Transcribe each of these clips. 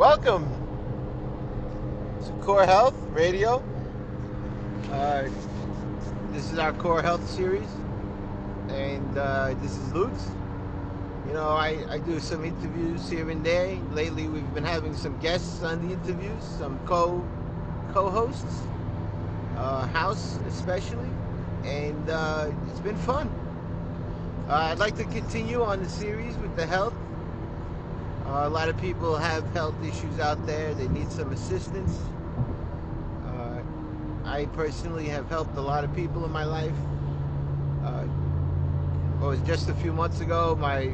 welcome to Core Health Radio. Uh, this is our Core Health series, and uh, this is Lutz. You know, I, I do some interviews here and there. Lately, we've been having some guests on the interviews, some co co-hosts, uh, House especially, and uh, it's been fun. Uh, I'd like to continue on the series with the health. Uh, a lot of people have health issues out there. They need some assistance. Uh, I personally have helped a lot of people in my life. Uh, it was just a few months ago. My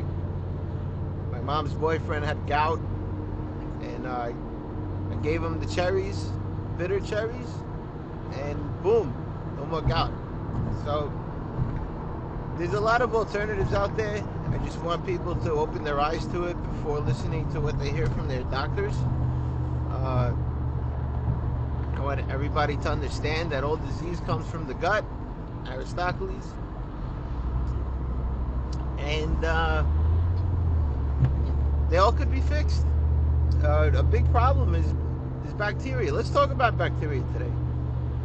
my mom's boyfriend had gout, and I I gave him the cherries, bitter cherries, and boom, no more gout. So there's a lot of alternatives out there. I just want people to open their eyes to it before listening to what they hear from their doctors. Uh, I want everybody to understand that all disease comes from the gut, Aristoteles. And uh, they all could be fixed. Uh, a big problem is is bacteria. Let's talk about bacteria today.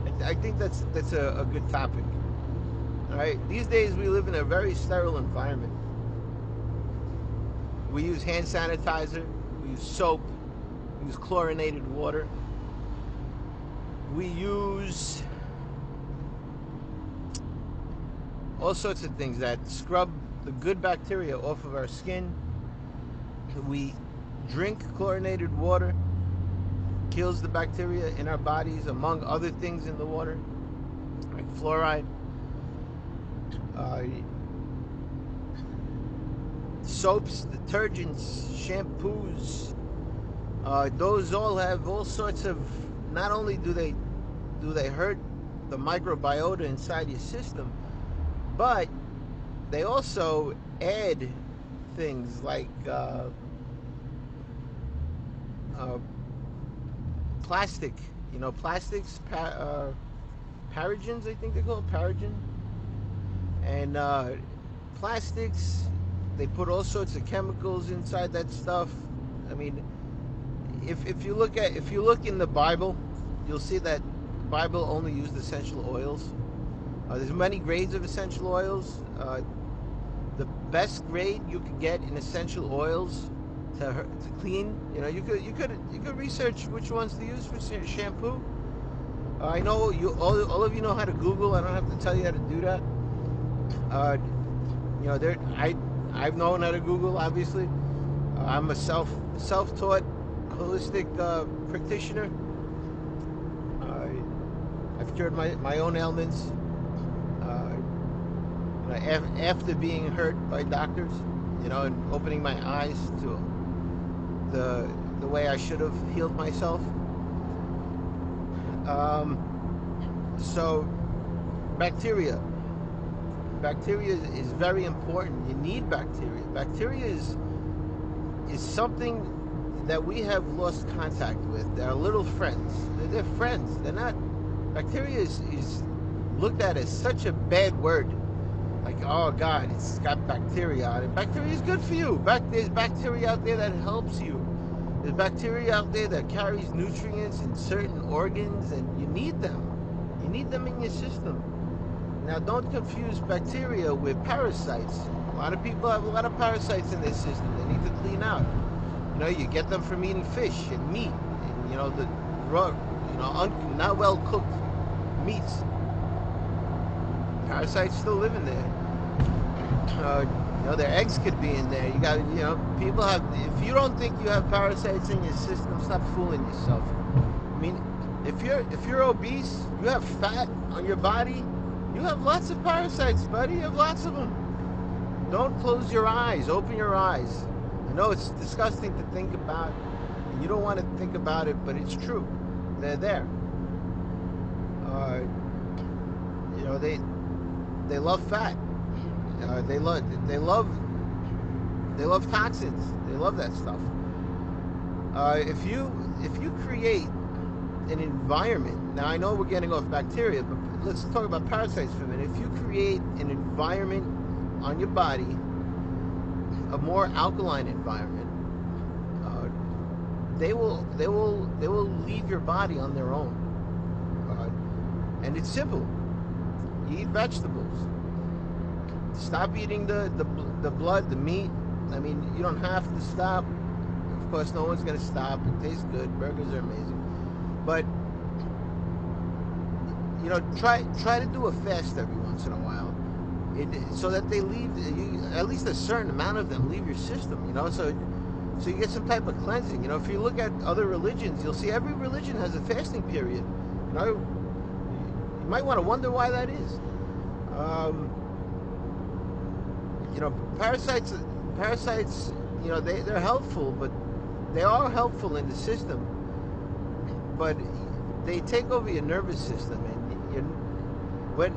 I, I think that's that's a, a good topic. All right. These days we live in a very sterile environment. We use hand sanitizer. We use soap. We use chlorinated water. We use all sorts of things that scrub the good bacteria off of our skin. We drink chlorinated water, kills the bacteria in our bodies, among other things in the water, like fluoride. Uh, soaps, detergents, shampoos, uh, those all have all sorts of. Not only do they do they hurt the microbiota inside your system, but they also add things like uh, uh, plastic. You know, plastics, pa- uh, parabens, I think they call it paraben, and uh, plastics. They put all sorts of chemicals inside that stuff. I mean, if, if you look at if you look in the Bible, you'll see that Bible only used essential oils. Uh, there's many grades of essential oils. Uh, the best grade you could get in essential oils to, to clean, you know, you could you could you could research which ones to use for shampoo. Uh, I know you all, all of you know how to Google. I don't have to tell you how to do that. Uh, you know, there I I've known how to Google. Obviously, uh, I'm a self self-taught holistic uh, practitioner. I've cured my, my own ailments uh, after being hurt by doctors, you know, and opening my eyes to the the way I should have healed myself. Um, so, bacteria. Bacteria is, very important. You need bacteria. Bacteria is is something that we have lost contact with. They're little friends. They're, they're friends. They're not. Bacteria is, is looked at as such a bad word. Like, oh God, it's got bacteria on it. Bacteria is good for you. Back, there's bacteria out there that helps you. There's bacteria out there that carries nutrients in certain organs, and you need them. You need them in your system. Now, don't confuse bacteria with parasites. A lot of people have a lot of parasites in their system. They need to clean out. You know, you get them from eating fish and meat, and you know the raw, you know, un- not well cooked meats. Parasites still live in there. Uh, you know, their eggs could be in there. You got, you know, people have. If you don't think you have parasites in your system, stop fooling yourself. I mean, if you're if you're obese, you have fat on your body, you have lots of parasites, buddy. You have lots of them. Don't close your eyes. Open your eyes. I know it's disgusting to think about, and you don't want to think about it, but it's true. They're there. Uh, you know, they they love fat. Uh, they love they love they love toxins. They love that stuff. Uh, if you if you create an environment, now I know we're getting off bacteria, but let's talk about parasites for a minute. If you create an environment on your body, a more alkaline environment, uh, they will they will they will leave your body on their own. Uh, and it's simple. You eat vegetables. Stop eating the, the the blood, the meat. I mean, you don't have to stop. Of course, no one's gonna stop. It tastes good. Burgers are amazing, but you know, try try to do a fast every once in a while, it, so that they leave you, at least a certain amount of them leave your system. You know, so so you get some type of cleansing. You know, if you look at other religions, you'll see every religion has a fasting period. You know, you might want to wonder why that is. Um, you know, parasites, parasites, you know, they, they're helpful, but they are helpful in the system. But they take over your nervous system, and you, when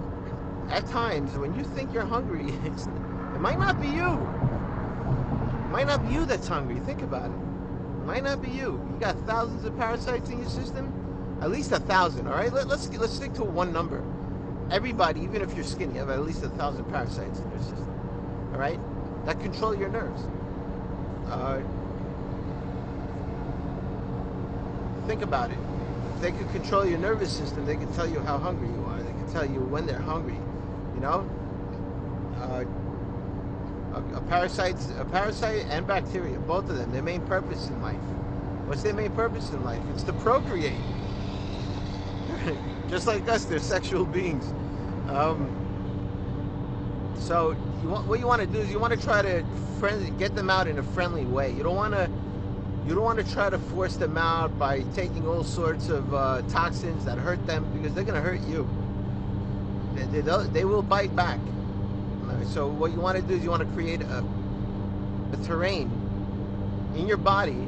at times when you think you're hungry, it might not be you It might not be you that's hungry. Think about it. It might not be you. You got thousands of parasites in your system. At least a thousand. All right. Let, let's let's stick to one number. Everybody, even if you're skinny, have at least a thousand parasites in your system. All right. That control your nerves. Uh, think about it. They could control your nervous system, they could tell you how hungry you are. They could tell you when they're hungry. You know. Uh, a, a parasite, a parasite and bacteria, both of them, their main purpose in life. What's their main purpose in life? It's to procreate. Just like us, they're sexual beings. Um, so you want, what you want to do is you want to try to friend, get them out in a friendly way. You don't want to you don't want to try to force them out by taking all sorts of uh, toxins that hurt them because they're going to hurt you. They, they, they will bite back. So what you want to do is you want to create a, a terrain in your body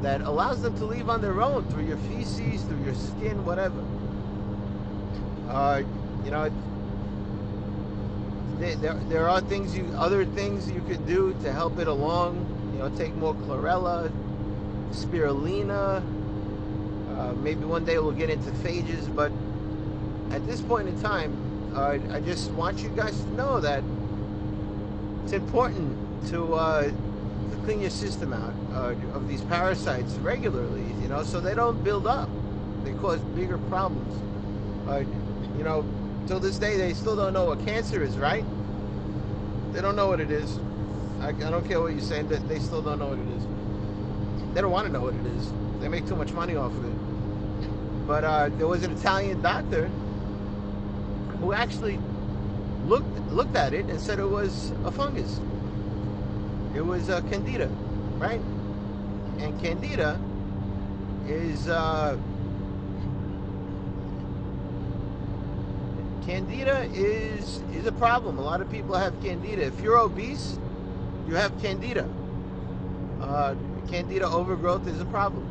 that allows them to leave on their own through your feces, through your skin, whatever. Uh, you know, there, there are things you, other things you could do to help it along. You know, take more chlorella, spirulina. Uh, maybe one day we'll get into phages, but at this point in time, uh, I just want you guys to know that it's important to, uh, to clean your system out uh, of these parasites regularly, you know, so they don't build up. They cause bigger problems. Uh, you know, till this day, they still don't know what cancer is, right? They don't know what it is. I, I don't care what you're saying, they, they still don't know what it is. They don't want to know what it is. They make too much money off of it. But uh, there was an Italian doctor who actually looked looked at it and said it was a fungus. It was a candida, right? And candida is uh, candida is is a problem. A lot of people have candida. If you're obese, you have candida. Uh, candida overgrowth is a problem.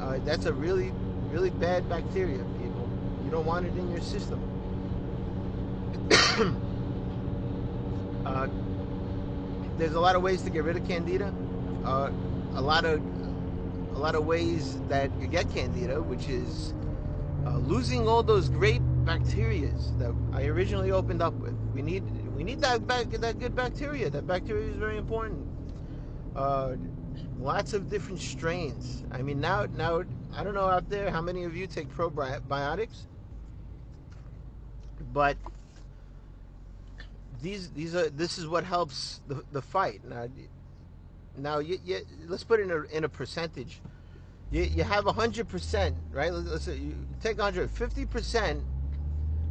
Uh, that's a really really bad bacteria, people. You don't want it in your system. uh, there's a lot of ways to get rid of candida. Uh, a lot of a lot of ways that you get candida, which is uh, losing all those great bacterias that I originally opened up with. We need we need that back, that good bacteria. That bacteria is very important. Uh, lots of different strains. I mean, now now I don't know out there how many of you take probiotics, but these these are this is what helps the, the fight. Now, now you, you, let's put it in a, in a percentage. You, you have hundred percent, right? Let's say you take 150 percent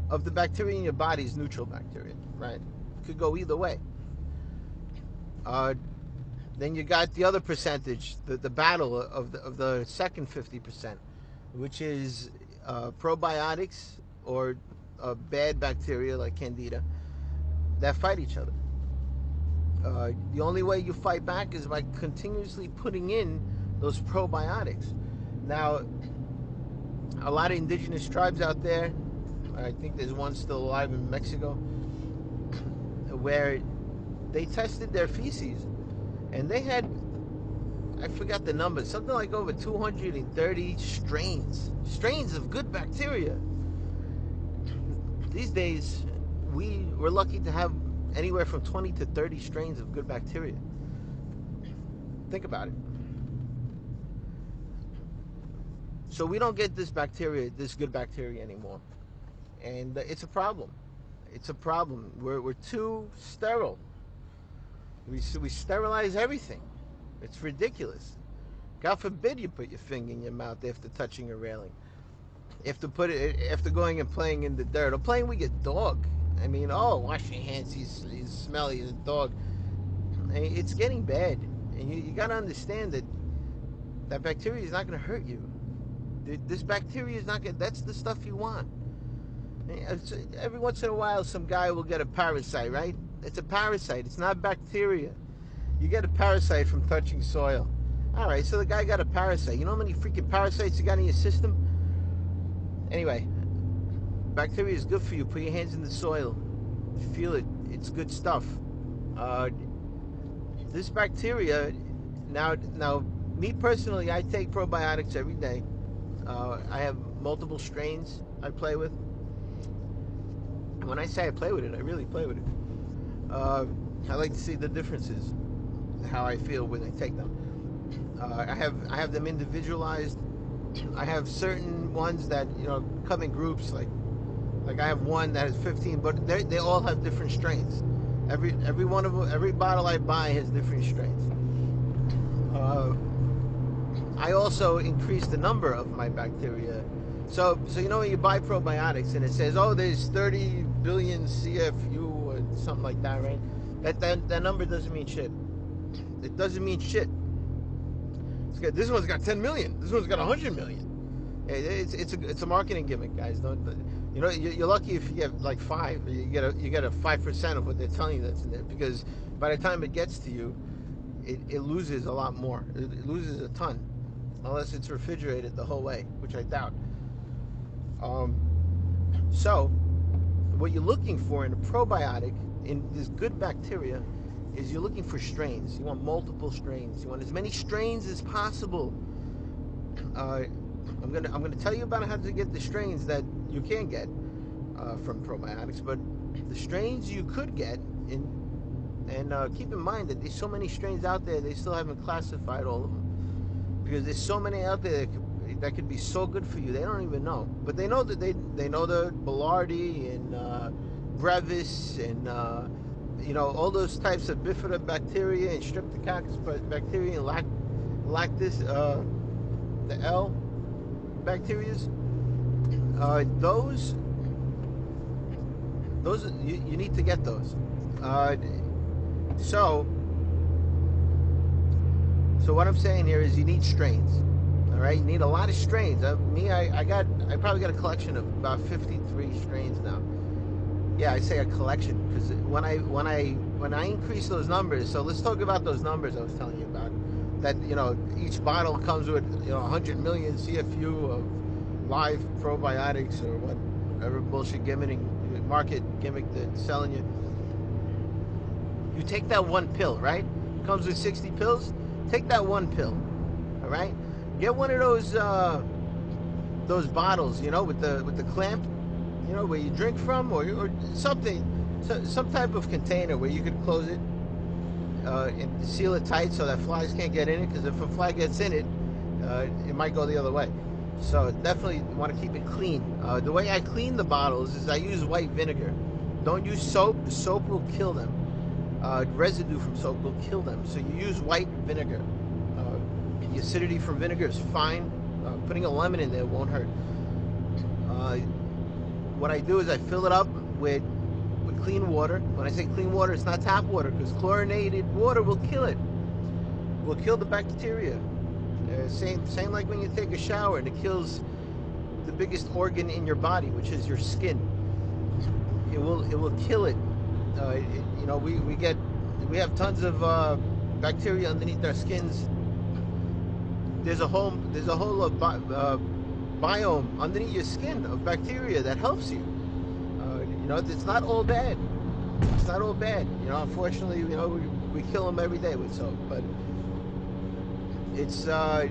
of the bacteria in your body is neutral bacteria, right? Could go either way. Uh, then you got the other percentage, the, the battle of the, of the second 50%, which is uh, probiotics or uh, bad bacteria like candida that fight each other. Uh, the only way you fight back is by continuously putting in those probiotics. Now, a lot of indigenous tribes out there, I think there's one still alive in Mexico, where they tested their feces and they had, I forgot the number, something like over 230 strains, strains of good bacteria. These days, we we're lucky to have anywhere from 20 to 30 strains of good bacteria. Think about it. So we don't get this bacteria, this good bacteria anymore. And uh, it's a problem. It's a problem. We're, we're too sterile. We, we sterilize everything. It's ridiculous. God forbid you put your finger in your mouth after touching a railing. After put it, after going and playing in the dirt or playing with your dog. I mean, oh, wash your hands. He's, he's smelly. He's a dog. It's getting bad, and you, you got to understand that that bacteria is not going to hurt you. This bacteria is not going. That's the stuff you want. Every once in a while, some guy will get a parasite, right? It's a parasite. It's not bacteria. You get a parasite from touching soil. All right, so the guy got a parasite. You know how many freaking parasites you got in your system? Anyway, bacteria is good for you. Put your hands in the soil. Feel it. It's good stuff. Uh, this bacteria, now, now, me personally, I take probiotics every day. Uh, I have multiple strains I play with. And when I say I play with it, I really play with it. Uh, I like to see the differences, how I feel when I take them. Uh, I have I have them individualized. I have certain ones that you know come in groups. Like like I have one that has 15, but they they all have different strains. Every every one of them, every bottle I buy has different strains. Uh, I also increase the number of my bacteria. So so you know when you buy probiotics and it says oh there's 30 billion CFU something like that, right? That that, that number doesn't mean shit. It doesn't mean shit got, this one's got 10 million. This one's got 100 million. It's it's a it's a marketing gimmick, guys. Don't you know? You're lucky if you get like five. You get a you get a five percent of what they're telling you that's in there because by the time it gets to you, it, it loses a lot more. It, loses a ton, unless it's refrigerated the whole way, which I doubt. Um, so, what you're looking for in a probiotic in this good bacteria is you're looking for strains. You want multiple strains. You want as many strains as possible. Uh, I'm gonna I'm gonna tell you about how to get the strains that you can get uh, from probiotics, but the strains you could get in and uh, keep in mind that there's so many strains out there. They still haven't classified all of them because there's so many out there that could, that could be so good for you. They don't even know, but they know that they they know the Boulardii and uh, Brevis and uh, you know, all those types of bifidobacteria and streptococcus bacteria and lact, lactis, uh, the L bacterias, uh, those, those you, you, need to get those. Uh, so, so what I'm saying here is you need strains. Right, you need a lot of strains. Uh, me, I, I got, I probably got a collection of about 53 strains now yeah, I say a collection because when I when I when I increase those numbers, so let's talk about those numbers I was telling you about. That you know, each bottle comes with you know 100 million CFU of live probiotics or whatever bullshit gimmick market gimmick that's selling you. You take that one pill, right? Comes with 60 pills. Take that one pill, all right? Get one of those uh, those bottles, you know, with the with the clamp you know, where you drink from, or, or something, so, some type of container where you could close it uh, and seal it tight so that flies can't get in it. Because if a fly gets in it, uh, it might go the other way. So definitely want to keep it clean. Uh, the way I clean the bottles is I use white vinegar. Don't use soap. Soap will kill them. Uh, residue from soap will kill them. So you use white vinegar. Uh, the acidity from vinegar is fine. Uh, putting a lemon in there won't hurt what I do is I fill it up with with clean water. When I say clean water, it's not tap water because chlorinated water will kill it. Will kill the bacteria. Uh, same same like when you take a shower and it kills the biggest organ in your body, which is your skin. It will it will kill it. Uh, it you know we, we get we have tons of uh, bacteria underneath our skins. There's a whole there's a whole uh, biome underneath your skin of bacteria that helps you. Uh, you know, it's not all bad. It's not all bad. You know, unfortunately, you know, we, we kill them every day with soap, but it's uh,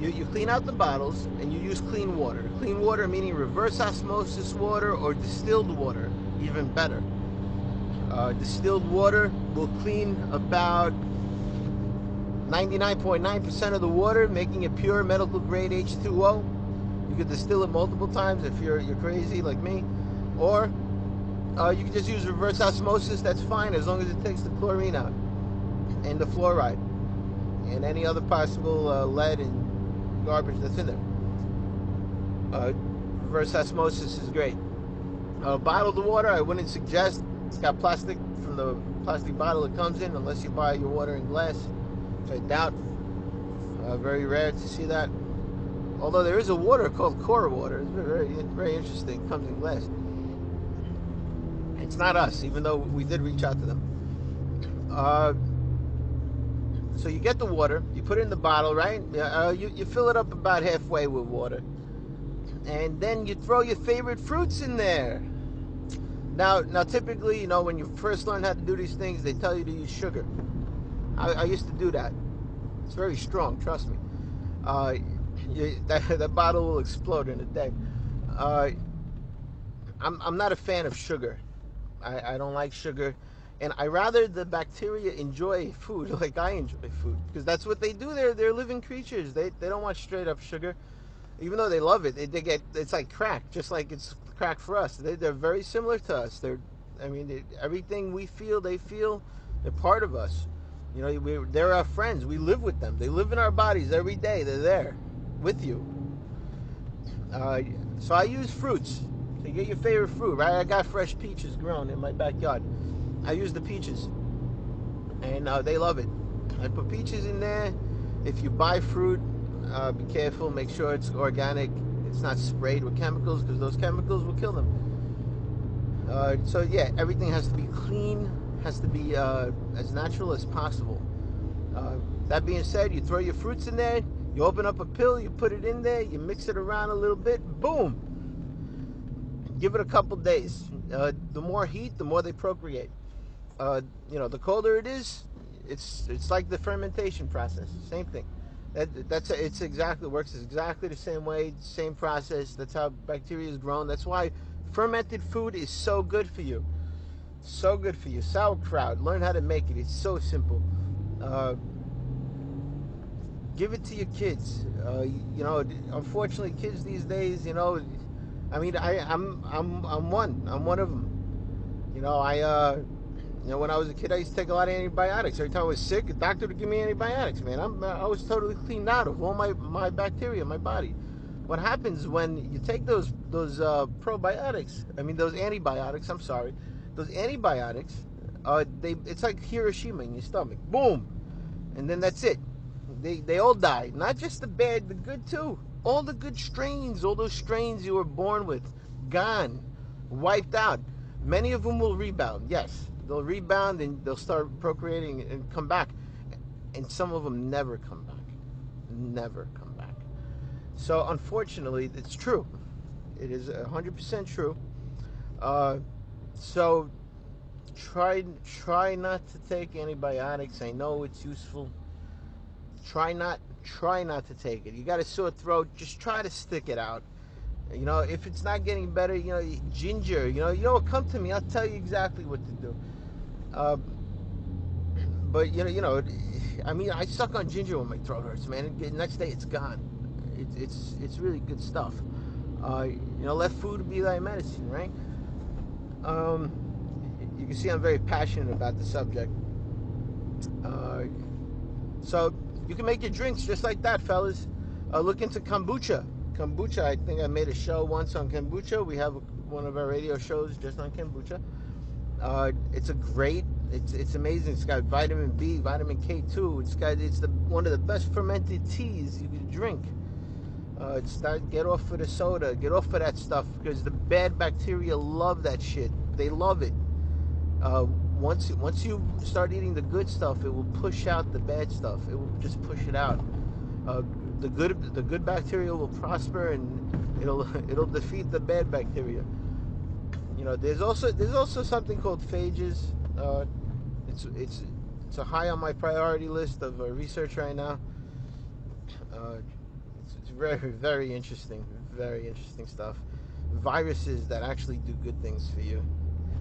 you, you clean out the bottles and you use clean water. Clean water meaning reverse osmosis water or distilled water, even better. Uh, distilled water will clean about 99.9% .9 of the water, making it pure medical grade H2O You could distill it multiple times if you're you're crazy like me, or uh, you can just use reverse osmosis. That's fine as long as it takes the chlorine out and the fluoride and any other possible uh, lead and garbage that's in there. Uh, reverse osmosis is great. Uh, bottled water, I wouldn't suggest. It's got plastic from the plastic bottle it comes in, unless you buy your water in glass, I doubt. Uh, very rare to see that. Although there is a water called core water. It's very, very interesting. It comes in glass. It's not us, even though we did reach out to them. Uh, so you get the water, you put it in the bottle, right? Uh, you, you fill it up about halfway with water. And then you throw your favorite fruits in there. Now, now typically, you know, when you first learn how to do these things, they tell you to use sugar. I, I used to do that. It's very strong, trust me. Uh, you, that, that bottle will explode in a day. Uh, I'm, I'm not a fan of sugar. I, I don't like sugar and I rather the bacteria enjoy food like I enjoy food because that's what they do. They're they're living creatures. They they don't want straight up sugar, even though they love it. They, they get it's like crack, just like it's crack for us. They they're very similar to us. They're I mean they, everything we feel they feel. They're part of us. You know we, they're our friends. We live with them. They live in our bodies every day. They're there with you. Uh, so I use fruits. So get your favorite fruit, right? I got fresh peaches grown in my backyard. I use the peaches, and uh, they love it. I put peaches in there. If you buy fruit, uh, be careful. Make sure it's organic. It's not sprayed with chemicals because those chemicals will kill them. Uh, so yeah, everything has to be clean. Has to be uh, as natural as possible. Uh, that being said, you throw your fruits in there. You open up a pill. You put it in there. You mix it around a little bit. Boom. Give it a couple days. Uh, the more heat, the more they procreate uh, you know, the colder it is, it's it's like the fermentation process. Same thing. That, that's it's exactly works exactly the same way, same process. That's how bacteria is grown. That's why fermented food is so good for you. So good for you. Sauerkraut. Learn how to make it. It's so simple. Uh, give it to your kids. Uh, you know, unfortunately, kids these days, you know, I mean, I, I'm I'm I'm one. I'm one of them. You know, I. Uh, you know, when I was a kid, I used to take a lot of antibiotics. Every time I was sick, a doctor would give me antibiotics. Man, I'm, I was totally cleaned out of all my, my bacteria in my body. What happens when you take those those uh, probiotics? I mean, those antibiotics. I'm sorry, those antibiotics. Uh, they it's like Hiroshima in your stomach. Boom, and then that's it. They they all die. Not just the bad, the good too. All the good strains, all those strains you were born with, gone, wiped out. Many of them will rebound. Yes, they'll rebound and they'll start procreating and come back. And some of them never come back. Never come back. So unfortunately, it's true. It is 100% true. Uh, so try try not to take antibiotics. I know it's useful. Try not try not to take it. You got a sore throat, just try to stick it out. You know, if it's not getting better, you know, ginger, you know, you know, come to me. I'll tell you exactly what to do. Uh, but you know, you know, I mean, I suck on ginger when my throat hurts, man. The next day it's gone. It's it's it's really good stuff. Uh, you know, let food be thy medicine, right? Um, you can see I'm very passionate about the subject. Uh, so you can make your drinks just like that, fellas. Uh, look into kombucha. Kombucha. I think I made a show once on kombucha. We have one of our radio shows just on kombucha. Uh, it's a great. It's it's amazing. It's got vitamin B, vitamin K2. It's got it's the one of the best fermented teas you can drink. Uh, start get off of the soda. Get off of that stuff because the bad bacteria love that shit. They love it. Uh, once once you start eating the good stuff, it will push out the bad stuff. It will just push it out. Uh, the good the good bacteria will prosper and it'll it'll defeat the bad bacteria you know, there's also there's also something called phages. Uh, it's it's it's a high on my priority list of uh, research right now. Very very interesting, very interesting stuff. Viruses that actually do good things for you.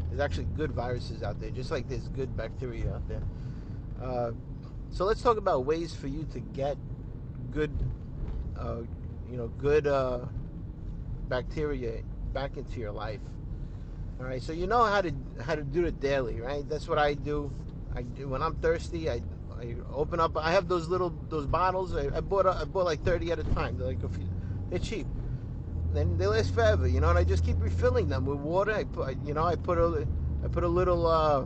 There's actually good viruses out there, just like there's good bacteria out there. Uh, so let's talk about ways for you to get good, uh, you know, good uh, bacteria back into your life. All right, so you know how to how to do it daily, right? That's what I do. I do when I'm thirsty. I, I open up. I have those little those bottles. I, I bought I bought like 30 at a time. They're like a few, they're cheap. Then they last forever, you know. And I just keep refilling them with water. I put you know I put a I put a little uh,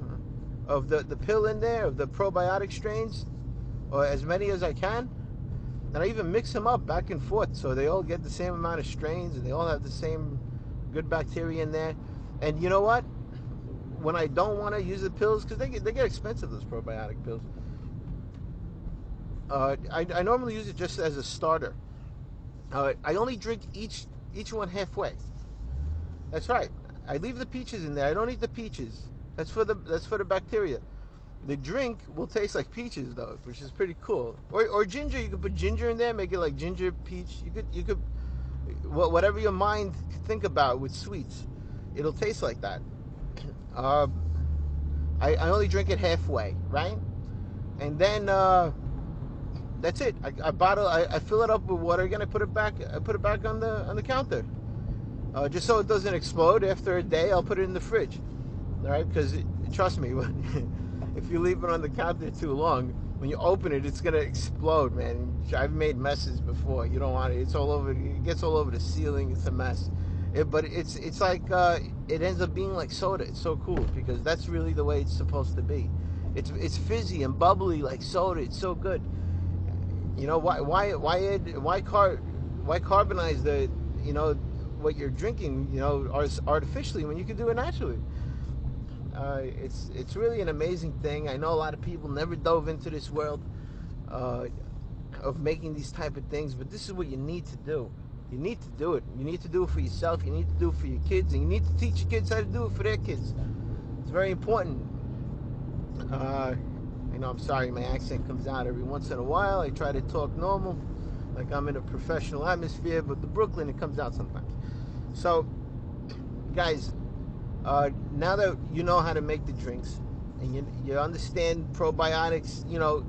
of the the pill in there of the probiotic strains, or as many as I can and I even mix them up back and forth so they all get the same amount of strains and they all have the same good bacteria in there. And you know what? When I don't want to use the pills, because they get, they get expensive, those probiotic pills, uh, I, I normally use it just as a starter. Uh, I only drink each each one halfway. That's right. I leave the peaches in there. I don't eat the peaches. That's for the that's for the bacteria. The drink will taste like peaches though, which is pretty cool. Or, or ginger, you could put ginger in there, make it like ginger peach. You could you could whatever your mind could think about with sweets, it'll taste like that. Uh, I, I only drink it halfway, right? And then uh, that's it. I, I bottle, I, I, fill it up with water again. I put it back. I put it back on the on the counter, uh, just so it doesn't explode. After a day, I'll put it in the fridge, all right? Because trust me, if you leave it on the counter too long, when you open it, it's gonna explode, man. I've made messes before. You don't want it. It's all over. It gets all over the ceiling. It's a mess. It, but it's it's like uh, it ends up being like soda. It's so cool because that's really the way it's supposed to be. It's it's fizzy and bubbly like soda. It's so good. You know why why why why car why carbonize the you know what you're drinking you know artificially when you can do it naturally. Uh, it's it's really an amazing thing. I know a lot of people never dove into this world uh, of making these type of things, but this is what you need to do. You need to do it. You need to do it for yourself. You need to do it for your kids, and you need to teach your kids how to do it for their kids. It's very important. Uh, know, I'm sorry, my accent comes out every once in a while. I try to talk normal, like I'm in a professional atmosphere, but the Brooklyn it comes out sometimes. So, guys, uh, now that you know how to make the drinks and you, you understand probiotics, you know,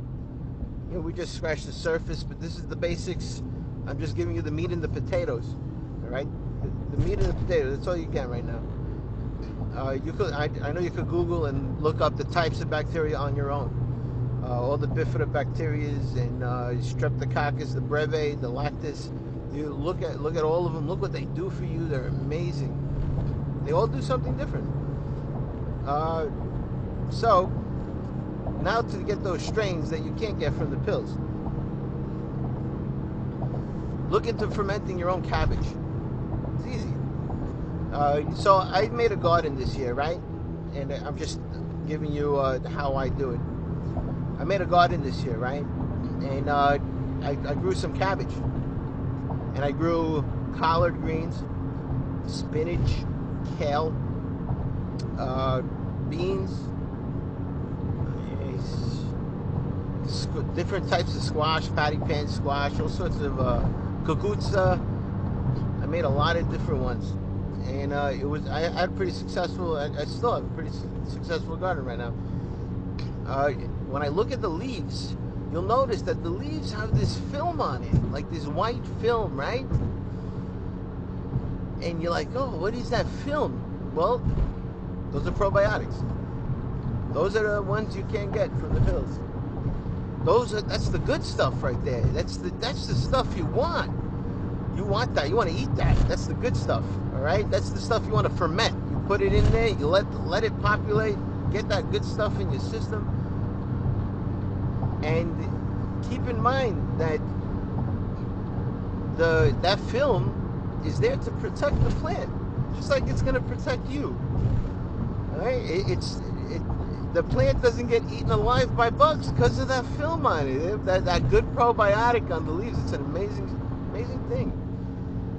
you know, we just scratched the surface, but this is the basics. I'm just giving you the meat and the potatoes, all right? The, the meat and the potatoes. That's all you get right now. Uh, you could, I, I, know you could Google and look up the types of bacteria on your own. Uh, all the bifidobacterias and uh, streptococcus, the breve, the lactis. You look at look at all of them. Look what they do for you. They're amazing. They all do something different. Uh, so, now to get those strains that you can't get from the pills. Look into fermenting your own cabbage. It's easy. Uh, so I made a garden this year, right? And I'm just giving you uh, how I do it. I made a garden this year, right? And uh, I, I grew some cabbage. And I grew collard greens, spinach, kale, uh, beans, different types of squash, patty pan squash, all sorts of uh. I made a lot of different ones, and uh, it was I had a pretty successful. I, I, still have a pretty successful garden right now. Uh, when I look at the leaves, you'll notice that the leaves have this film on it, like this white film, right? and you're like, oh, what is that film? Well, those are probiotics. Those are the ones you can't get from the pills. Those are that's the good stuff right there. That's the that's the stuff you want. You want that. You want to eat that. That's the good stuff. All right. That's the stuff you want to ferment. You put it in there. You let let it populate. Get that good stuff in your system. And keep in mind that the that film is there to protect the plant, just like it's going to protect you. Right? It, it's it, the plant doesn't get eaten alive by bugs because of that film on it. That, that good probiotic on the leaves. It's an amazing, amazing thing.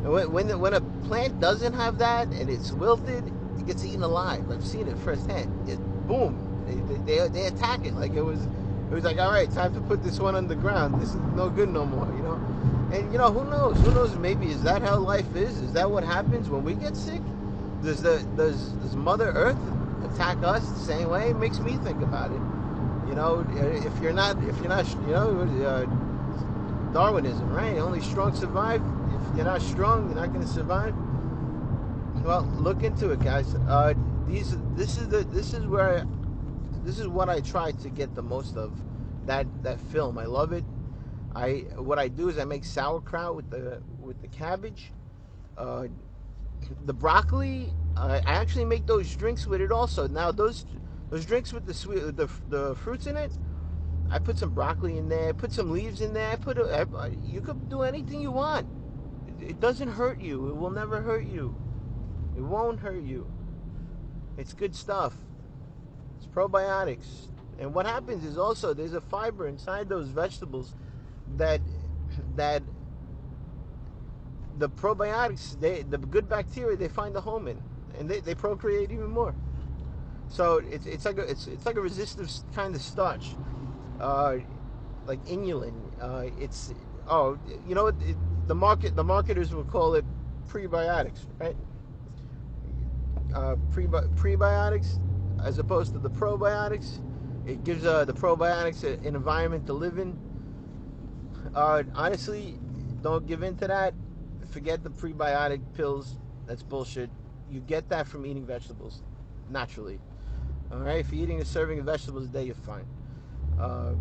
When when, when a plant doesn't have that and it's wilted, it gets eaten alive. I've seen it firsthand. It boom, they, they, they attack it like it was it was like all right, time to put this one on the ground. This is no good no more. You know. And you know, who knows? Who knows? Maybe is that how life is? Is that what happens when we get sick? Does the does does Mother Earth attack us the same way? It makes me think about it. You know, if you're not if you're not you know uh, Darwinism, right? Only strong survive. If you're not strong, you're not going to survive. Well, look into it, guys. Uh, these, this is the, this is where, I, this is what I try to get the most of. That that film, I love it. I what I do is I make sauerkraut with the with the cabbage, uh, the broccoli. I actually make those drinks with it also. Now those those drinks with the sweet the the fruits in it. I put some broccoli in there. Put some leaves in there. Put you could do anything you want. It doesn't hurt you. It will never hurt you. It won't hurt you. It's good stuff. It's probiotics. And what happens is also there's a fiber inside those vegetables that that the probiotics, they the good bacteria, they find a home in, and they, they procreate even more. So it's, it's like a it's, it's like a resistive kind of starch, uh, like inulin. Uh, it's oh you know it, the market the marketers will call it prebiotics, right? Uh, pre prebiotics as opposed to the probiotics. It gives uh, the probiotics an environment to live in. Uh, honestly, don't give in to that. Forget the prebiotic pills. That's bullshit. You get that from eating vegetables naturally. All right, if you're eating a serving of vegetables a day, you're fine. Uh,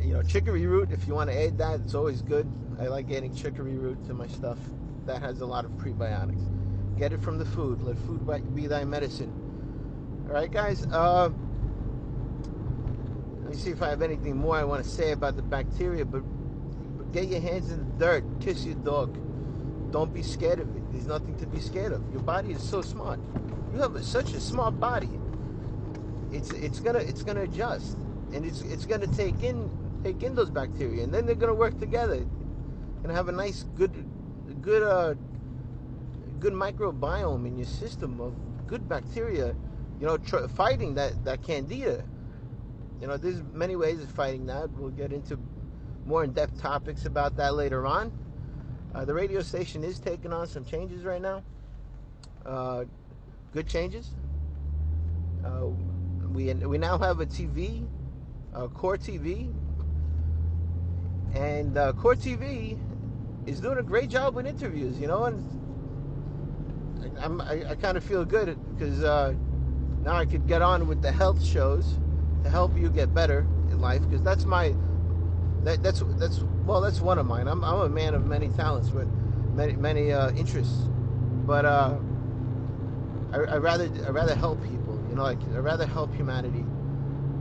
you know, chicory root. If you want to add that, it's always good. I like adding chicory root to my stuff. That has a lot of prebiotics. Get it from the food. Let food be thy medicine. All right, guys. Uh, let me see if I have anything more I want to say about the bacteria. But, but get your hands in the dirt. Kiss your dog. Don't be scared of it. There's nothing to be scared of. Your body is so smart. You have such a smart body. It's it's gonna it's gonna adjust, and it's it's gonna take in take in those bacteria, and then they're gonna work together, and have a nice good good uh good microbiome in your system of good bacteria, you know, tr- fighting that that candida. You know, there's many ways of fighting that. We'll get into more in-depth topics about that later on. Uh, the radio station is taking on some changes right now. Uh, good changes. Uh, we we now have a TV, Core TV, and uh, Core TV is doing a great job with interviews. You know, and I'm, I, I kind of feel good because uh, now I could get on with the health shows to help you get better in life because that's my that, that's that's well that's one of mine. I'm, I'm a man of many talents with many many uh, interests, but uh, I, I rather I rather help people. You know, like I rather help humanity.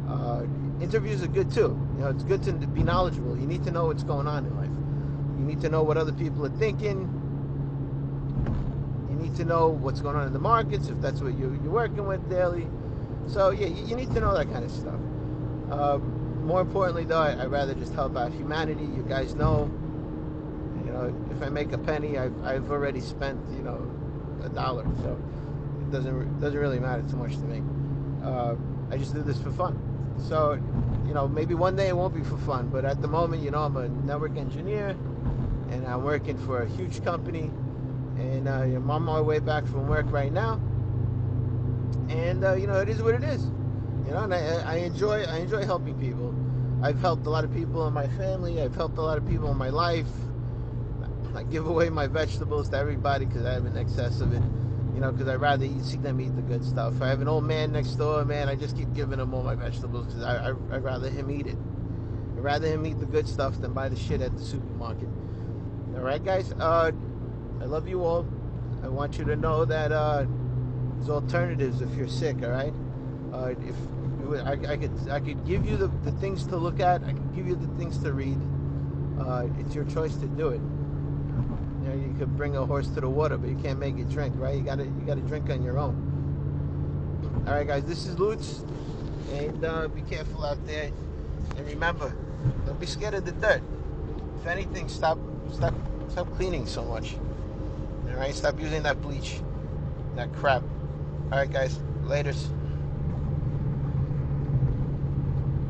Uh, interviews are good too. You know, it's good to be knowledgeable. You need to know what's going on in life. You need to know what other people are thinking. You need to know what's going on in the markets if that's what you, you're working with daily. So yeah, you, you need to know that kind of stuff. Uh, more importantly, though, I, would rather just help out humanity. You guys know, you know, if I make a penny, I've, I've already spent, you know, a dollar. So it doesn't doesn't really matter too much to me. Uh, I just do this for fun. So, you know, maybe one day it won't be for fun, but at the moment, you know, I'm a network engineer, and I'm working for a huge company, and uh, I'm on my way back from work right now. And uh, you know, it is what it is. You know, and I, I enjoy I enjoy helping people. I've helped a lot of people in my family. I've helped a lot of people in my life. I give away my vegetables to everybody because I have an excess of it you know, because I'd rather eat, see them eat the good stuff. I have an old man next door, man. I just keep giving him all my vegetables because I, I, would rather him eat it. I'd rather him eat the good stuff than buy the shit at the supermarket. All right, guys. Uh, I love you all. I want you to know that uh, there's alternatives if you're sick. All right. Uh, if I, I, could, I could give you the, the things to look at. I can give you the things to read. Uh, it's your choice to do it You, know, you could bring a horse to the water, but you can't make it drink, right? You gotta you gotta drink on your own. All right, guys, this is Lutz, and uh, be careful out there, and remember, don't be scared of the dirt. If anything, stop stop stop cleaning so much. All right, stop using that bleach, that crap. All right, guys, laters.